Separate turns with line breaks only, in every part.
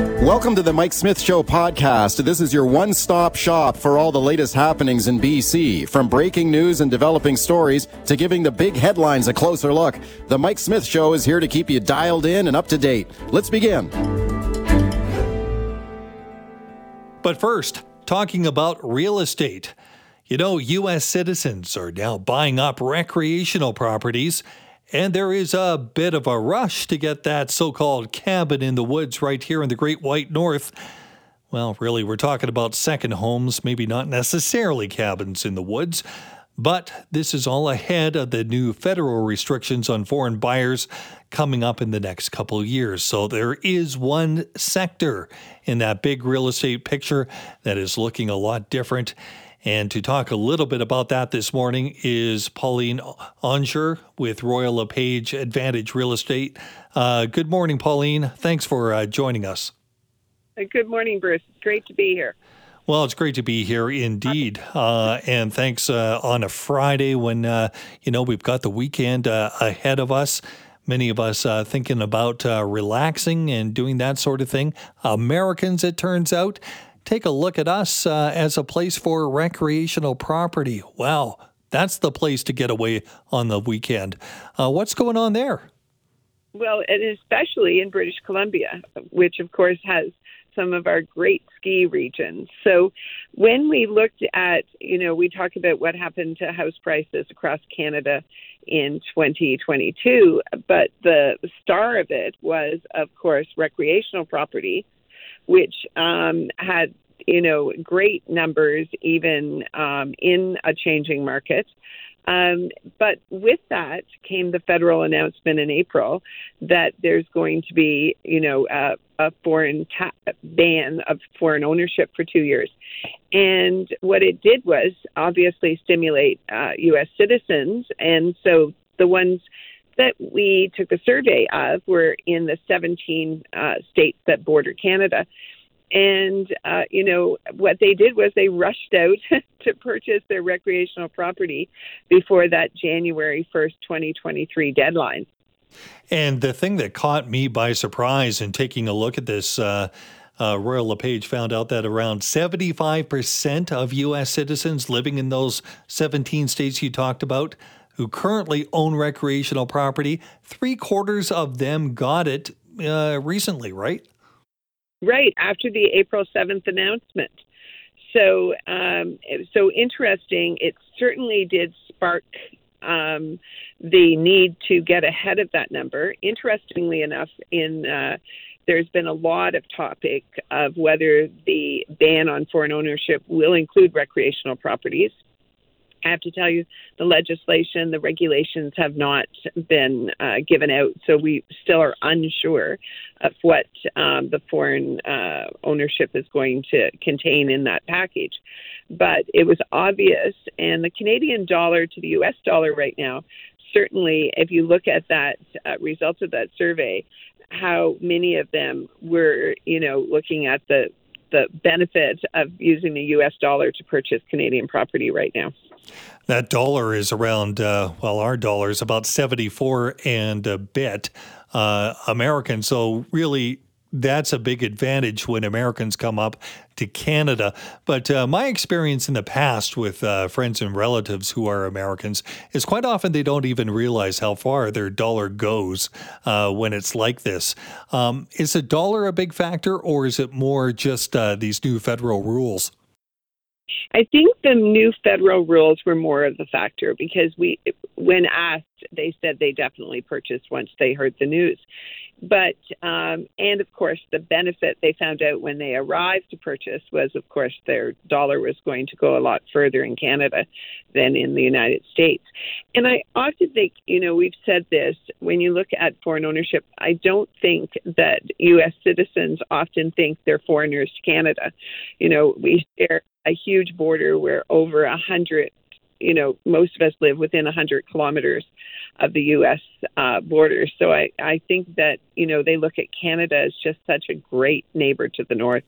Welcome to the Mike Smith Show podcast. This is your one stop shop for all the latest happenings in BC. From breaking news and developing stories to giving the big headlines a closer look, the Mike Smith Show is here to keep you dialed in and up to date. Let's begin.
But first, talking about real estate. You know, U.S. citizens are now buying up recreational properties and there is a bit of a rush to get that so called cabin in the woods right here in the Great White North. Well, really, we're talking about second homes, maybe not necessarily cabins in the woods. But this is all ahead of the new federal restrictions on foreign buyers coming up in the next couple years. So there is one sector in that big real estate picture that is looking a lot different. And to talk a little bit about that this morning is Pauline Aunger with Royal LePage Advantage Real Estate. Uh, good morning, Pauline. Thanks for uh, joining us.
Good morning, Bruce. It's great to be here.
Well, it's great to be here indeed. Uh, and thanks uh, on a Friday when, uh, you know, we've got the weekend uh, ahead of us. Many of us thinking about relaxing and doing that sort of thing. Americans, it turns out, take a look at us uh, as a place for recreational property. Wow, that's the place to get away on the weekend. Uh, what's going on there?
Well, and especially in British Columbia, which of course has some of our great ski regions. So when we looked at, you know, we talk about what happened to house prices across Canada in 2022, but the star of it was, of course, recreational property which um, had you know great numbers even um, in a changing market. Um, but with that came the federal announcement in April that there's going to be, you know, a, a foreign ta- ban of foreign ownership for two years. And what it did was obviously stimulate uh, U.S. citizens, and so the ones that we took a survey of were in the 17 uh, states that border Canada. And, uh, you know, what they did was they rushed out to purchase their recreational property before that January 1st, 2023 deadline.
And the thing that caught me by surprise in taking a look at this, uh, uh, Royal LePage found out that around 75% of U.S. citizens living in those 17 states you talked about who currently own recreational property, three quarters of them got it uh, recently, right?
Right after the April 7th announcement. So, um, so interesting. It certainly did spark um, the need to get ahead of that number. Interestingly enough, in uh, there's been a lot of topic of whether the ban on foreign ownership will include recreational properties. I have to tell you, the legislation, the regulations have not been uh, given out, so we still are unsure of what um, the foreign uh, ownership is going to contain in that package. But it was obvious, and the Canadian dollar to the US dollar right now, certainly, if you look at that uh, results of that survey, how many of them were, you know, looking at the the benefit of using the US dollar to purchase Canadian property right now.
That dollar is around, uh, well, our dollar is about 74 and a bit uh, American. So, really, that's a big advantage when Americans come up to Canada. But uh, my experience in the past with uh, friends and relatives who are Americans is quite often they don't even realize how far their dollar goes uh, when it's like this. Um, is a dollar a big factor, or is it more just uh, these new federal rules?
I think the new federal rules were more of the factor because we, when asked, they said they definitely purchased once they heard the news. But, um, and of course, the benefit they found out when they arrived to purchase was, of course, their dollar was going to go a lot further in Canada than in the United States. And I often think, you know, we've said this when you look at foreign ownership, I don't think that U.S. citizens often think they're foreigners to Canada. You know, we share a huge border where over a hundred, you know, most of us live within a hundred kilometers of the U.S. Uh, border. So I, I think that you know they look at Canada as just such a great neighbor to the north.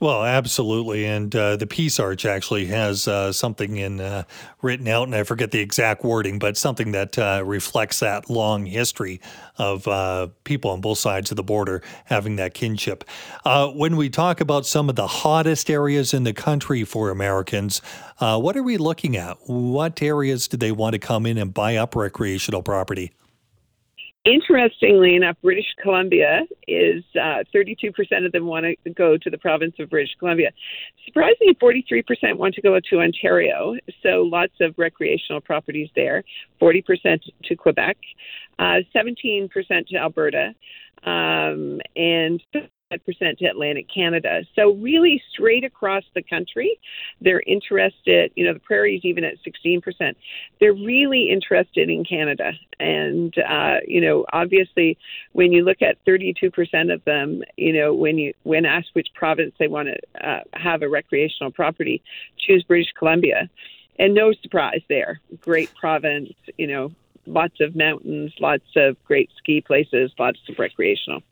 Well, absolutely, and uh, the Peace Arch actually has uh, something in uh, written out, and I forget the exact wording, but something that uh, reflects that long history of uh, people on both sides of the border having that kinship. Uh, when we talk about some of the hottest areas in the country for Americans, what are we looking at? What areas do they want to come in and buy up recreational property?
Interestingly enough, British Columbia is uh, 32% of them want to go to the province of British Columbia. Surprisingly, 43% want to go to Ontario, so lots of recreational properties there, 40% to Quebec, uh, 17% to Alberta, um, and percent to Atlantic Canada. So really straight across the country, they're interested, you know, the prairies even at 16%. They're really interested in Canada. And, uh, you know, obviously when you look at 32% of them, you know, when you, when asked which province they want to uh, have a recreational property, choose British Columbia. And no surprise there. Great province, you know, lots of mountains, lots of great ski places, lots of recreational.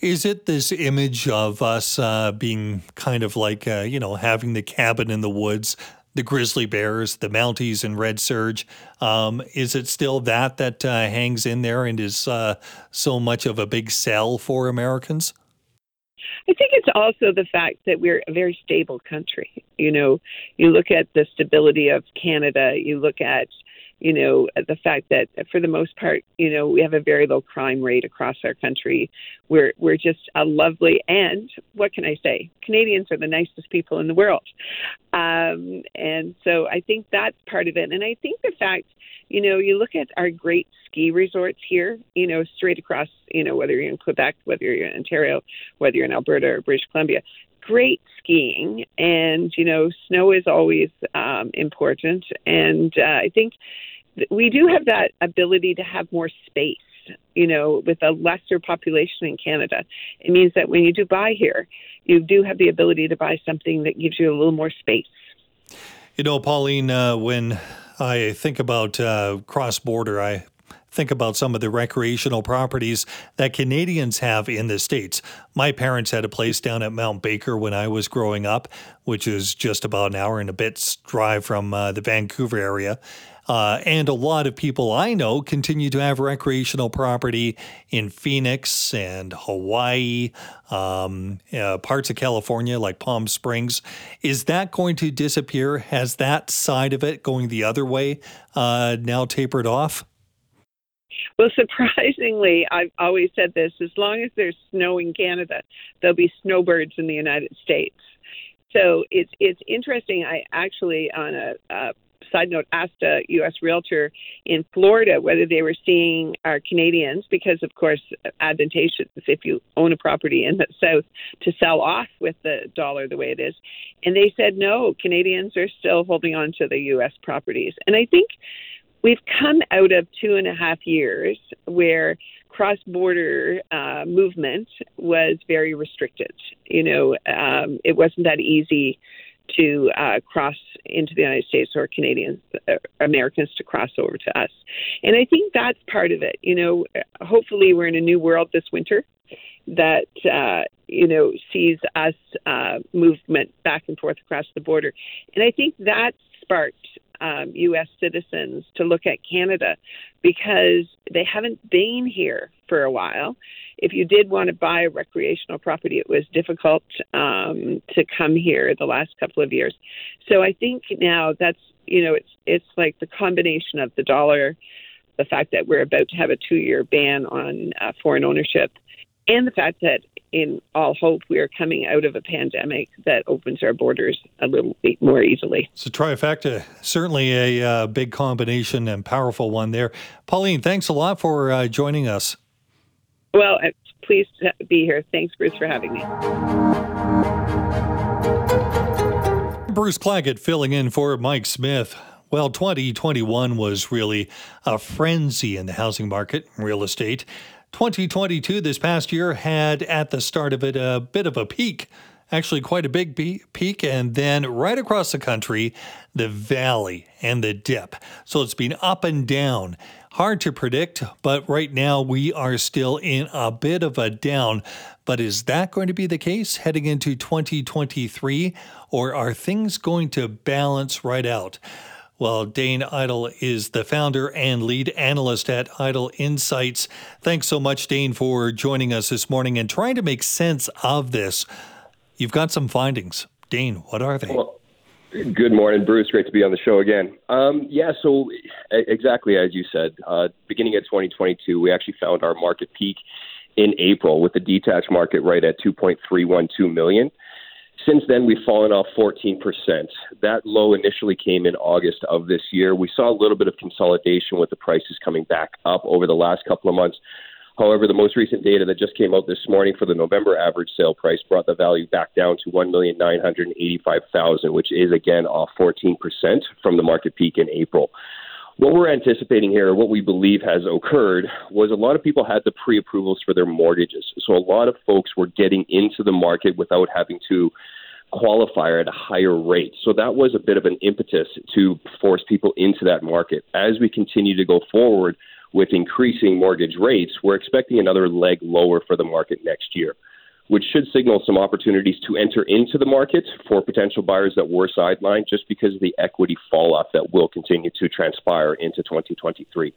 Is it this image of us uh, being kind of like, uh, you know, having the cabin in the woods, the grizzly bears, the Mounties, and red serge? Um, is it still that that uh, hangs in there and is uh, so much of a big sell for Americans?
I think it's also the fact that we're a very stable country. You know, you look at the stability of Canada, you look at you know, the fact that for the most part, you know, we have a very low crime rate across our country. We're we're just a lovely and what can I say? Canadians are the nicest people in the world, um, and so I think that's part of it. And I think the fact, you know, you look at our great ski resorts here, you know, straight across, you know, whether you're in Quebec, whether you're in Ontario, whether you're in Alberta or British Columbia, great skiing and you know snow is always um, important and uh, i think we do have that ability to have more space you know with a lesser population in canada. It means that when you do buy here you do have the ability to buy something that gives you a little more space.
You know pauline uh, when i think about uh, cross border i think about some of the recreational properties that Canadians have in the States. My parents had a place down at Mount Baker when I was growing up, which is just about an hour and a bit's drive from uh, the Vancouver area. Uh, and a lot of people I know continue to have recreational property in Phoenix and Hawaii, um, uh, parts of California like Palm Springs. Is that going to disappear? Has that side of it going the other way uh, now tapered off?
Well, surprisingly, I've always said this as long as there's snow in Canada, there'll be snowbirds in the United States. So it's it's interesting. I actually on a, a side note asked a U.S. realtor in Florida whether they were seeing our Canadians because, of course, advantageous if you own a property in the South to sell off with the dollar the way it is, and they said no. Canadians are still holding on to the U.S. properties, and I think we've come out of two and a half years where cross border uh, movement was very restricted. You know, um, it wasn't that easy to uh, cross into the United States or Canadians, uh, Americans to cross over to us. And I think that's part of it. You know, hopefully we're in a new world this winter that uh, you know sees us uh, movement back and forth across the border, and I think that sparked um, U.S. citizens to look at Canada because they haven't been here for a while. If you did want to buy a recreational property, it was difficult um, to come here the last couple of years. So I think now that's you know it's it's like the combination of the dollar, the fact that we're about to have a two-year ban on uh, foreign ownership, and the fact that in all hope we are coming out of a pandemic that opens our borders a little bit more easily.
It's a trifecta, certainly a uh, big combination and powerful one there. Pauline, thanks a lot for uh, joining us.
Well, I'm pleased to be here. Thanks, Bruce, for having me.
Bruce Claggett filling in for Mike Smith. Well, 2021 was really a frenzy in the housing market, real estate. 2022, this past year, had at the start of it a bit of a peak, actually quite a big peak, and then right across the country, the valley and the dip. So it's been up and down. Hard to predict, but right now we are still in a bit of a down. But is that going to be the case heading into 2023, or are things going to balance right out? Well, Dane Eitel is the founder and lead analyst at Eitel Insights. Thanks so much, Dane, for joining us this morning and trying to make sense of this. You've got some findings. Dane, what are they?
Well, good morning, Bruce. Great to be on the show again. Um, yeah, so exactly as you said, uh, beginning of 2022, we actually found our market peak in April with the detached market right at 2.312 million. Since then, we've fallen off 14%. That low initially came in August of this year. We saw a little bit of consolidation with the prices coming back up over the last couple of months. However, the most recent data that just came out this morning for the November average sale price brought the value back down to 1,985,000, which is again off 14% from the market peak in April. What we're anticipating here, what we believe has occurred, was a lot of people had the pre approvals for their mortgages. So a lot of folks were getting into the market without having to qualify at a higher rate. So that was a bit of an impetus to force people into that market. As we continue to go forward with increasing mortgage rates, we're expecting another leg lower for the market next year which should signal some opportunities to enter into the market for potential buyers that were sidelined just because of the equity fall off that will continue to transpire into 2023.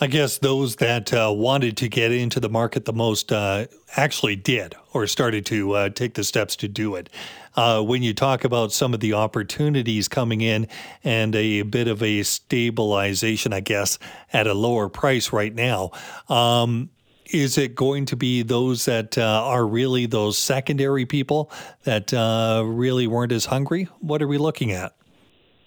I guess those that uh, wanted to get into the market the most uh, actually did or started to uh, take the steps to do it. Uh, when you talk about some of the opportunities coming in and a bit of a stabilization, I guess, at a lower price right now, um, is it going to be those that uh, are really those secondary people that uh, really weren't as hungry? What are we looking at?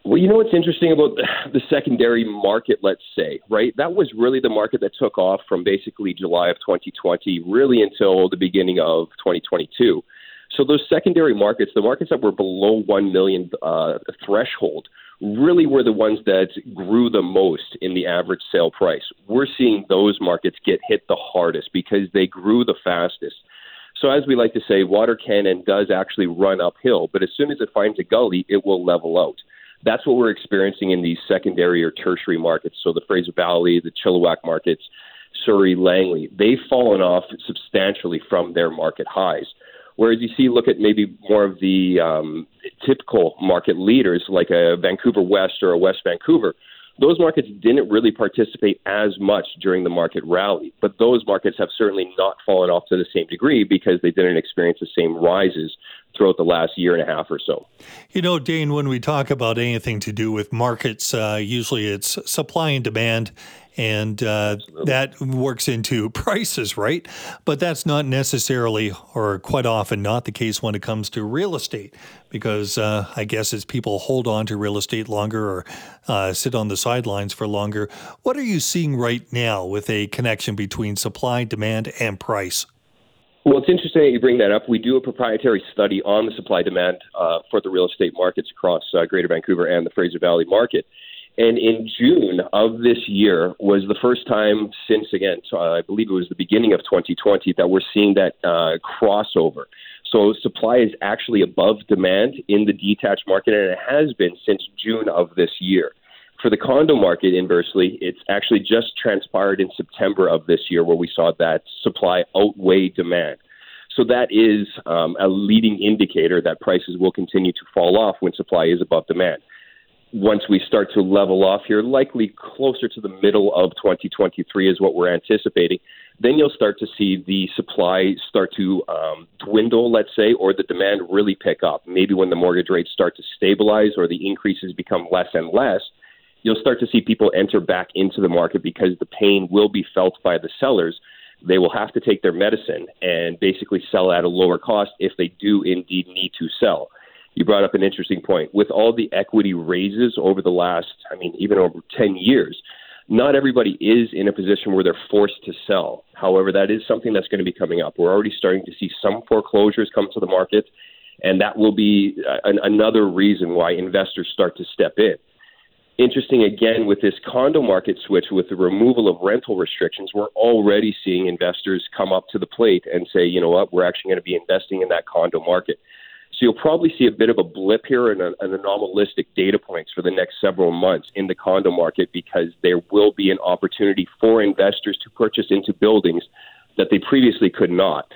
Well, you know what's interesting about the secondary market, let's say, right? That was really the market that took off from basically July of 2020, really until the beginning of 2022. So those secondary markets, the markets that were below 1 million uh, threshold, really were the ones that grew the most in the average sale price. We're seeing those markets get hit the hardest because they grew the fastest. So, as we like to say, water cannon does actually run uphill, but as soon as it finds a gully, it will level out. That's what we're experiencing in these secondary or tertiary markets. So, the Fraser Valley, the Chilliwack markets, Surrey, Langley, they've fallen off substantially from their market highs. Whereas you see, look at maybe more of the um, typical market leaders like a Vancouver West or a West Vancouver, those markets didn't really participate as much during the market rally. But those markets have certainly not fallen off to the same degree because they didn't experience the same rises throughout the last year and a half or so.
You know, Dane, when we talk about anything to do with markets, uh, usually it's supply and demand and uh, that works into prices, right? But that's not necessarily, or quite often, not the case when it comes to real estate, because uh, I guess as people hold on to real estate longer or uh, sit on the sidelines for longer, what are you seeing right now with a connection between supply, demand, and price?
Well, it's interesting that you bring that up. We do a proprietary study on the supply demand uh, for the real estate markets across uh, Greater Vancouver and the Fraser Valley market. And in June of this year was the first time since, again, uh, I believe it was the beginning of 2020, that we're seeing that uh, crossover. So supply is actually above demand in the detached market, and it has been since June of this year. For the condo market, inversely, it's actually just transpired in September of this year where we saw that supply outweigh demand. So that is um, a leading indicator that prices will continue to fall off when supply is above demand once we start to level off here, likely closer to the middle of 2023 is what we're anticipating, then you'll start to see the supply start to um, dwindle, let's say, or the demand really pick up. Maybe when the mortgage rates start to stabilize or the increases become less and less, you'll start to see people enter back into the market because the pain will be felt by the sellers. They will have to take their medicine and basically sell at a lower cost if they do indeed need to sell you brought up an interesting point. With all the equity raises over the last, I mean, even over 10 years, not everybody is in a position where they're forced to sell. However, that is something that's going to be coming up. We're already starting to see some foreclosures come to the market, and that will be uh, an, another reason why investors start to step in. Interesting again with this condo market switch, with the removal of rental restrictions, we're already seeing investors come up to the plate and say, you know what, we're actually going to be investing in that condo market So you'll probably see a bit of a blip here and an anomalistic data points for the next several months in the condo market because there will be an opportunity for investors to purchase into buildings that they previously could not.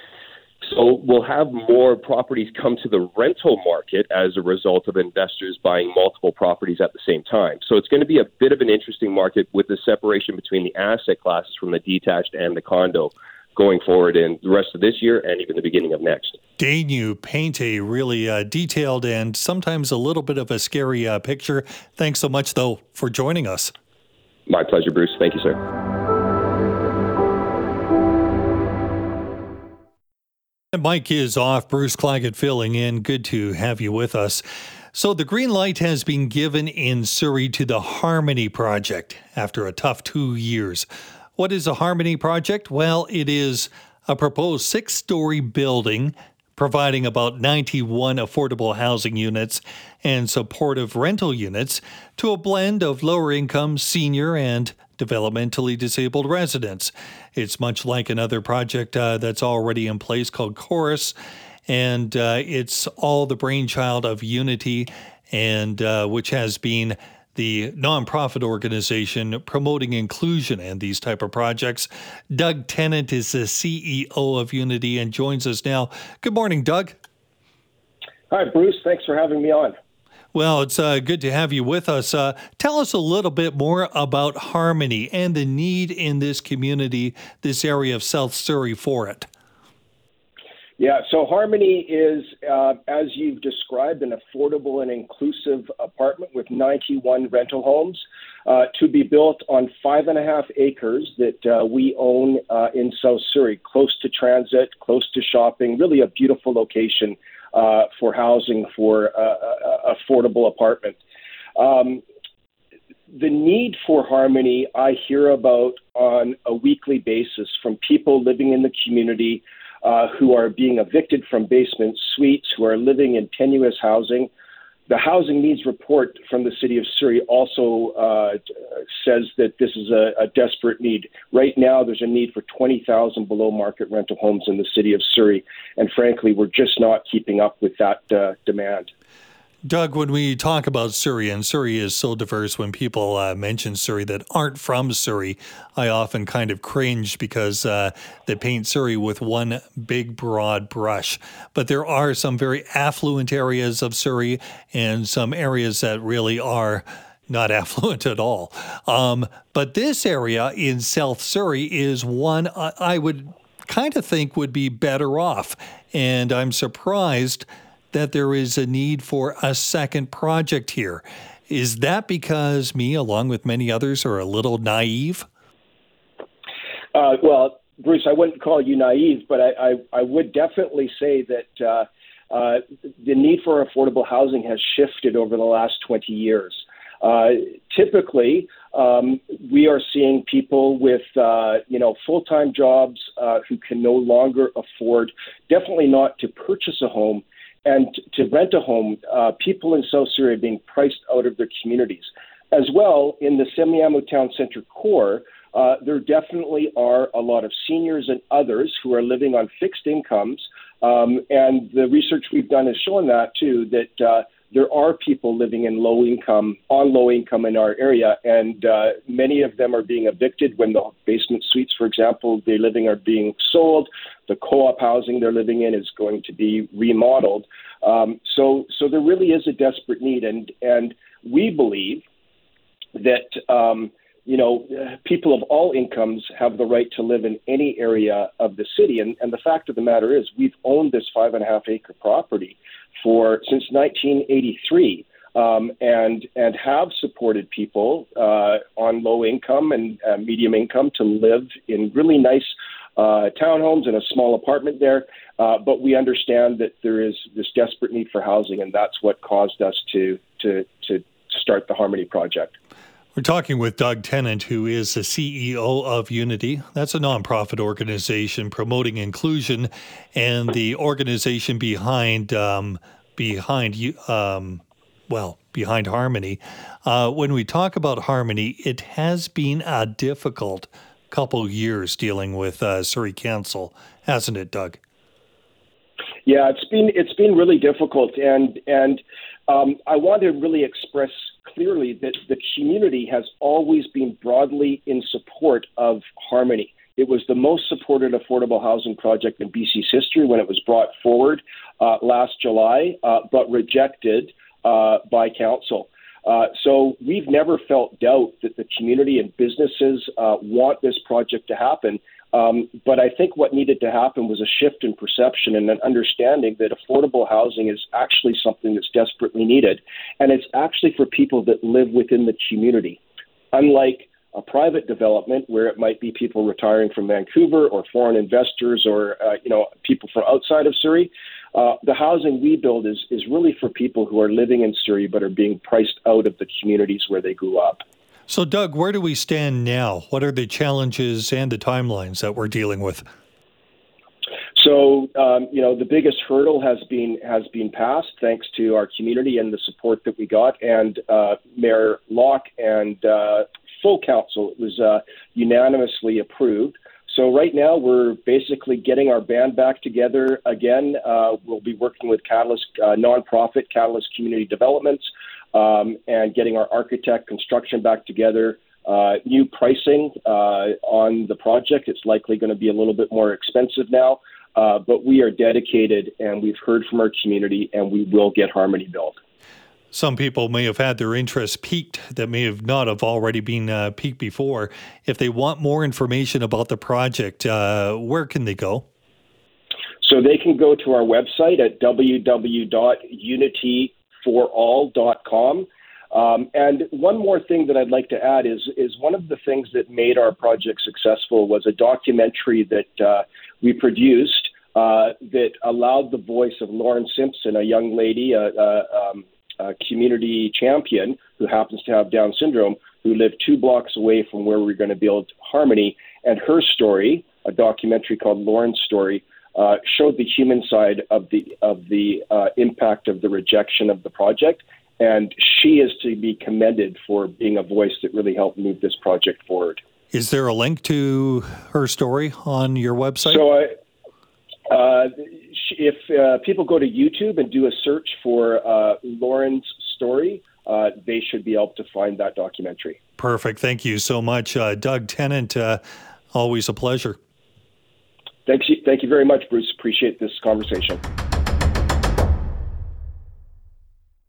So we'll have more properties come to the rental market as a result of investors buying multiple properties at the same time. So it's going to be a bit of an interesting market with the separation between the asset classes from the detached and the condo going forward in the rest of this year and even the beginning of next.
Dane, you paint a really uh, detailed and sometimes a little bit of a scary uh, picture. Thanks so much, though, for joining us.
My pleasure, Bruce. Thank you, sir.
Mike is off. Bruce Claggett filling in. Good to have you with us. So, the green light has been given in Surrey to the Harmony Project after a tough two years. What is a Harmony Project? Well, it is a proposed six story building providing about 91 affordable housing units and supportive rental units to a blend of lower income, senior, and developmentally disabled residents. It's much like another project uh, that's already in place called Chorus, and uh, it's all the brainchild of Unity, and uh, which has been the nonprofit organization promoting inclusion and these type of projects. Doug Tennant is the CEO of Unity and joins us now. Good morning, Doug.
Hi, Bruce. Thanks for having me on.
Well, it's uh, good to have you with us. Uh, tell us a little bit more about Harmony and the need in this community, this area of South Surrey, for it.
Yeah, so Harmony is, uh, as you've described, an affordable and inclusive apartment with 91 rental homes uh, to be built on five and a half acres that uh, we own uh, in South Surrey, close to transit, close to shopping, really a beautiful location uh, for housing for uh, affordable apartment. Um, the need for harmony I hear about on a weekly basis from people living in the community uh, who are being evicted from basement suites, who are living in tenuous housing. The housing needs report from the city of Surrey also uh, says that this is a, a, desperate need. Right now, there's a need for 20,000 below market rental homes in the city of Surrey, and frankly, we're just not keeping up with that uh, demand.
Doug, when we talk about Surrey, and Surrey is so diverse, when people uh, mention Surrey that aren't from Surrey, I often kind of cringe because uh, they paint Surrey with one big, broad brush. But there are some very affluent areas of Surrey and some areas that really are not affluent at all. Um, but this area in South Surrey is one I would kind of think would be better off. And I'm surprised that there is a need for a second project here. Is that because me, along with many others, are a little naive?
Uh, well, Bruce, I wouldn't call you naive, but I, I, I would definitely say that uh, uh, the need for affordable housing has shifted over the last 20 years. Uh, typically, um, we are seeing people with uh, you know full-time jobs uh, who can no longer afford, definitely not to purchase a home, and to rent a home, uh, people in South Surrey are being priced out of their communities. As well, in the Semiahmoo Town Centre core, uh, there definitely are a lot of seniors and others who are living on fixed incomes. Um, and the research we've done has shown that too, that uh, there are people living in low income, on low income in our area, and uh, many of them are being evicted when the basement suites, for example, they're living are being sold. The co-op housing they're living in is going to be remodeled. Um, so, so there really is a desperate need, and and we believe that. Um, you know, people of all incomes have the right to live in any area of the city. And, and the fact of the matter is, we've owned this five and a half acre property for since 1983. Um, and and have supported people uh, on low income and uh, medium income to live in really nice uh, townhomes and a small apartment there. Uh, but we understand that there is this desperate need for housing, and that's what caused us to to to start the Harmony Project.
We're talking with Doug Tennant, who is the CEO of Unity. That's a nonprofit organization promoting inclusion, and the organization behind um, behind um, well behind Harmony. Uh, when we talk about Harmony, it has been a difficult couple years dealing with uh, Surrey Council, hasn't it, Doug?
Yeah, it's been it's been really difficult, and and um, I want to really express clearly that the community has always been broadly in support of Harmony. It was the most supported affordable housing project in BC's history when it was brought forward uh, last July, uh, but rejected uh, by council. Uh, so we've never felt doubt that the community and businesses uh, want this project to happen. Um, but I think what needed to happen was a shift in perception and an understanding that affordable housing is actually something that's desperately needed. And it's actually for people that live within the community. Unlike a private development where it might be people retiring from Vancouver or foreign investors or uh, you know people from outside of Surrey. Uh, the housing we build is is really for people who are living in Surrey but are being priced out of the communities where they grew up.
So, Doug, where do we stand now? What are the challenges and the timelines that we're dealing with?
So, um, you know, the biggest hurdle has been has been passed thanks to our community and the support that we got, and uh, Mayor Locke and uh, full council. It was uh, unanimously approved. So right now we're basically getting our band back together again. Uh, we'll be working with Catalyst uh, nonprofit Catalyst Community Developments um, and getting our architect construction back together. Uh, new pricing uh, on the project. It's likely going to be a little bit more expensive now, uh, but we are dedicated and we've heard from our community and we will get Harmony built
some people may have had their interest peaked that may have not have already been uh, piqued before. If they want more information about the project, uh, where can they go?
So they can go to our website at www.unityforall.com. Um, and one more thing that I'd like to add is is one of the things that made our project successful was a documentary that uh, we produced uh, that allowed the voice of Lauren Simpson, a young lady, uh, uh um, a community champion who happens to have Down syndrome, who lived two blocks away from where we're going to build Harmony. And her story, a documentary called Lauren's Story, uh, showed the human side of the of the uh, impact of the rejection of the project. And she is to be commended for being a voice that really helped move this project forward.
Is there a link to her story on your website?
So, uh, uh if uh, people go to YouTube and do a search for uh, Lauren's story, uh, they should be able to find that documentary.
Perfect. Thank you so much, uh, Doug Tennant. Uh, always a pleasure.
Thank you. Thank you very much, Bruce. Appreciate this conversation.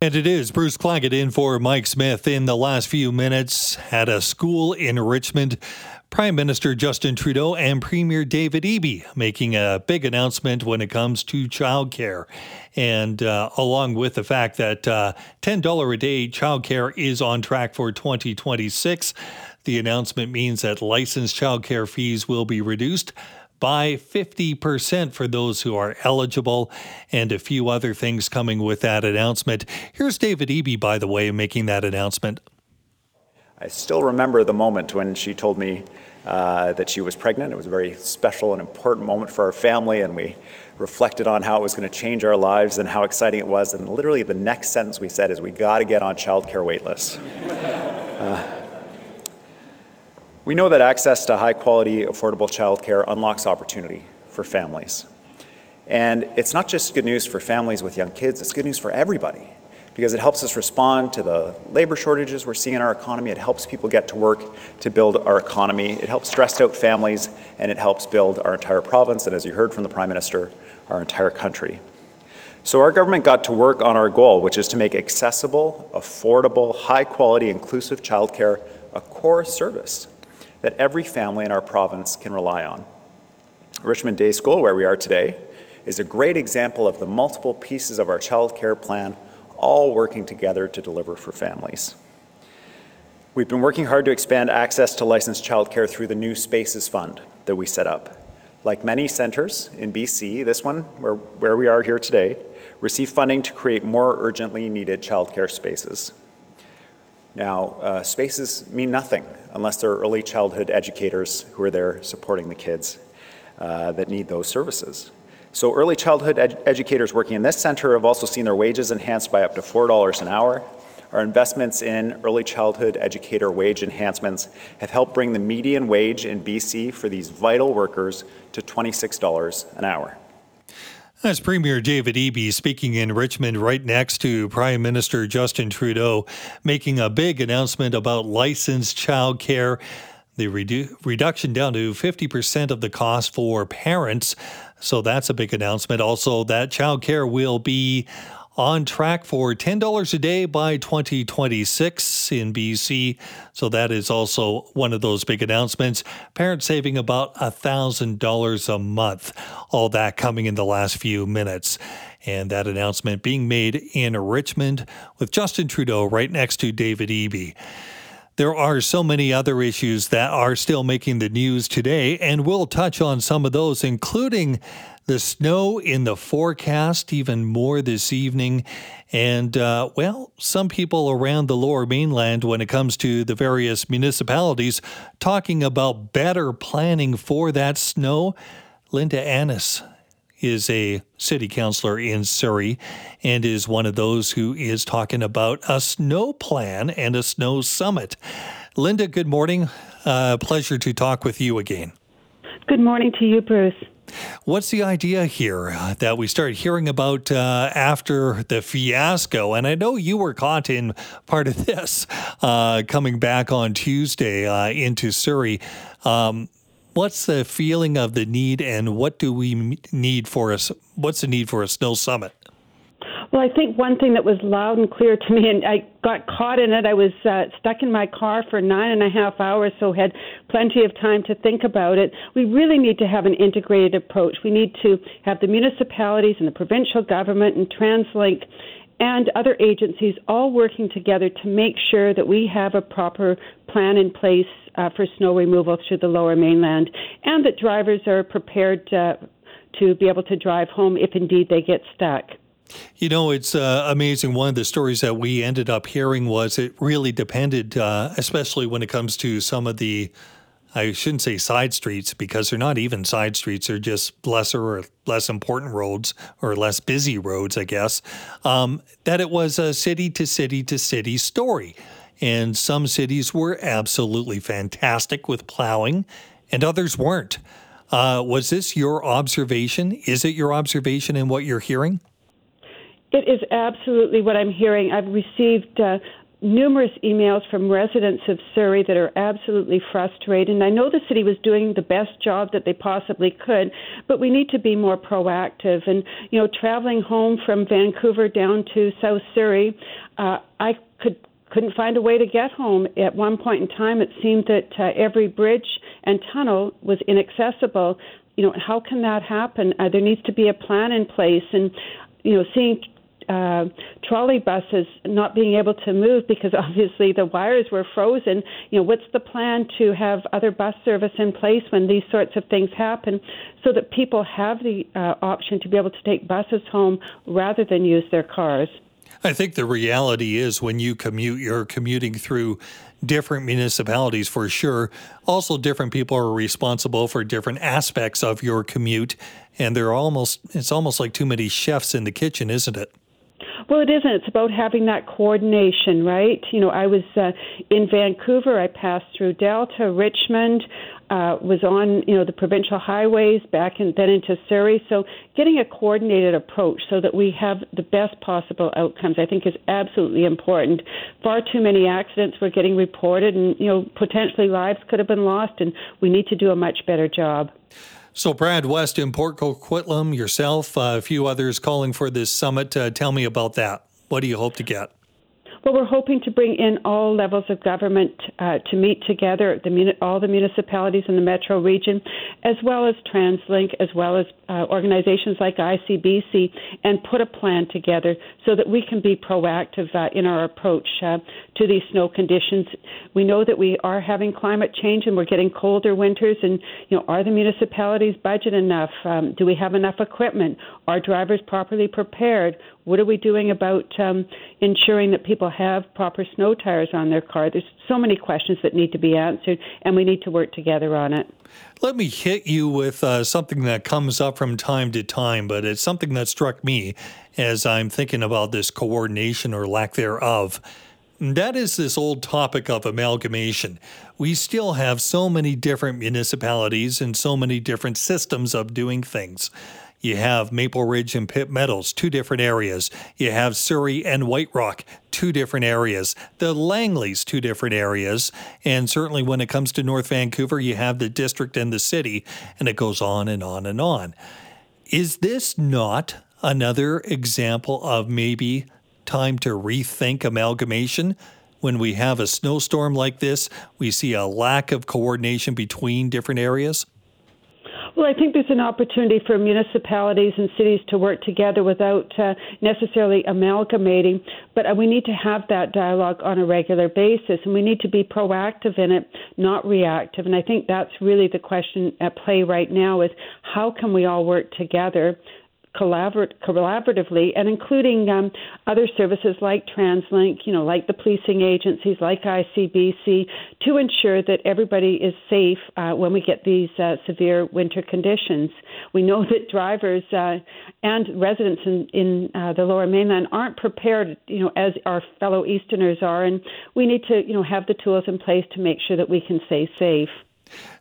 And it is Bruce Claggett in for Mike Smith. In the last few minutes, at a school in Richmond, Prime Minister Justin Trudeau and Premier David Eby making a big announcement when it comes to childcare. And uh, along with the fact that uh, $10 a day childcare is on track for 2026, the announcement means that licensed childcare fees will be reduced by 50% for those who are eligible, and a few other things coming with that announcement. Here's David Eby, by the way, making that announcement.
I still remember the moment when she told me uh, that she was pregnant. It was a very special and important moment for our family, and we reflected on how it was going to change our lives and how exciting it was. And literally, the next sentence we said is, "We got to get on childcare waitlists." Uh, we know that access to high quality, affordable childcare unlocks opportunity for families. And it's not just good news for families with young kids, it's good news for everybody because it helps us respond to the labor shortages we're seeing in our economy. It helps people get to work to build our economy. It helps stressed out families, and it helps build our entire province, and as you heard from the Prime Minister, our entire country. So our government got to work on our goal, which is to make accessible, affordable, high quality, inclusive childcare a core service that every family in our province can rely on. Richmond Day School, where we are today, is a great example of the multiple pieces of our childcare plan all working together to deliver for families. We've been working hard to expand access to licensed childcare through the new Spaces Fund that we set up. Like many centres in BC, this one, where, where we are here today, received funding to create more urgently needed childcare spaces. Now, uh, spaces mean nothing unless there are early childhood educators who are there supporting the kids uh, that need those services. So early childhood ed educators working in this center have also seen their wages enhanced by up to $4 an hour. Our investments in early childhood educator wage enhancements have helped bring the median wage in BC for these vital workers to $26 an hour.
That's Premier David Eby speaking in Richmond right next to Prime Minister Justin Trudeau, making a big announcement about licensed childcare. The redu- reduction down to 50% of the cost for parents. So that's a big announcement. Also, that childcare will be on track for $10 a day by 2026 in BC. So that is also one of those big announcements. Parents saving about $1,000 a month. All that coming in the last few minutes. And that announcement being made in Richmond with Justin Trudeau right next to David Eby. There are so many other issues that are still making the news today, and we'll touch on some of those, including the snow in the forecast, even more this evening. And, uh, well, some people around the lower mainland, when it comes to the various municipalities, talking about better planning for that snow. Linda Annis is a city councilor in Surrey and is one of those who is talking about a snow plan and a snow summit. Linda, good morning. Uh, pleasure to talk with you again.
Good morning to you, Bruce.
What's the idea here uh, that we start hearing about uh, after the fiasco? And I know you were caught in part of this uh, coming back on Tuesday uh, into Surrey. Um, what's the feeling of the need, and what do we need for us? What's the need for a snow summit?
Well, I think one thing that was loud and clear to me, and I got caught in it, I was uh, stuck in my car for nine and a half hours, so had plenty of time to think about it. We really need to have an integrated approach. We need to have the municipalities and the provincial government and TransLink and other agencies all working together to make sure that we have a proper plan in place uh, for snow removal through the lower mainland and that drivers are prepared uh, to be able to drive home if indeed they get stuck.
You know, it's uh, amazing. One of the stories that we ended up hearing was it really depended, uh, especially when it comes to some of the, I shouldn't say side streets because they're not even side streets. They're just lesser or less important roads or less busy roads, I guess. Um, that it was a city to city to city story. And some cities were absolutely fantastic with plowing, and others weren't. Uh, was this your observation? Is it your observation and what you're hearing?
It is absolutely what I'm hearing. I've received uh, numerous emails from residents of Surrey that are absolutely frustrated. And I know the city was doing the best job that they possibly could, but we need to be more proactive. And, you know, traveling home from Vancouver down to South Surrey, uh, I could couldn't find a way to get home. At one point in time, it seemed that uh, every bridge and tunnel was inaccessible. You know, how can that happen? Uh, there needs to be a plan in place, and you know, seeing uh, trolley buses not being able to move because obviously the wires were frozen. You know, what's the plan to have other bus service in place when these sorts of things happen, so that people have the uh, option to be able to take buses home rather than use their cars.
I think the reality is when you commute, you're commuting through different municipalities for sure. Also, different people are responsible for different aspects of your commute, and they're almost it's almost like too many chefs in the kitchen, isn't it?
Well, it isn't. It's about having that coordination, right? You know, I was uh, in Vancouver. I passed through Delta, Richmond, uh, was on you know the provincial highways back and then into Surrey. So getting a coordinated approach so that we have the best possible outcomes, I think, is absolutely important. Far too many accidents were getting reported, and you know potentially lives could have been lost, and we need to do a much better job.
So, Brad West in Port Coquitlam, yourself, uh, a few others calling for this summit. Uh, tell me about that. What do you hope to get?
Well, we're hoping to bring in all levels of government uh, to meet together, the, all the municipalities in the metro region, as well as TransLink, as well as uh, organizations like ICBC, and put a plan together so that we can be proactive uh, in our approach uh, to these snow conditions. We know that we are having climate change and we're getting colder winters, and you know, are the municipalities budget enough? Um, do we have enough equipment? Are drivers properly prepared? What are we doing about um, ensuring that people have proper snow tires on their car? There's so many questions that need to be answered, and we need to work together on it.
Let me hit you with uh, something that comes up from time to time, but it's something that struck me as I'm thinking about this coordination or lack thereof. That is this old topic of amalgamation. We still have so many different municipalities and so many different systems of doing things. You have Maple Ridge and Pitt Meadows, two different areas. You have Surrey and White Rock, two different areas. The Langleys, two different areas. And certainly when it comes to North Vancouver, you have the district and the city, and it goes on and on and on. Is this not another example of maybe time to rethink amalgamation? When we have a snowstorm like this, we see a lack of coordination between different areas?
Well, I think there's an opportunity for municipalities and cities to work together without uh, necessarily amalgamating, but uh, we need to have that dialogue on a regular basis, and we need to be proactive in it, not reactive. And I think that's really the question at play right now: is how can we all work together collaborate, collaboratively and including um, other services like TransLink, you know, like the policing agencies, like ICBC, to ensure that everybody is safe uh, when we get these uh, severe winter conditions. We know that drivers uh, and residents in, in uh, the Lower Mainland aren't prepared, you know, as our fellow Easterners are, and we need to, you know, have the tools in place to make sure that we can stay safe.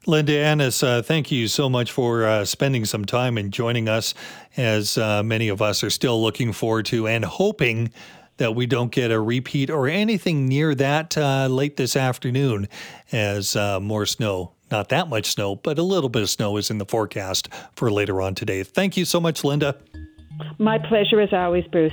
Linda Annis, uh, thank you so much for uh, spending some time and joining us, as uh, many of us are still looking forward to and hoping that we don't get a repeat or anything near that uh, late this afternoon as uh, more snow. Not that much snow, but a little bit of snow is in the forecast for later on today. Thank you so much, Linda.
My pleasure as always, Bruce.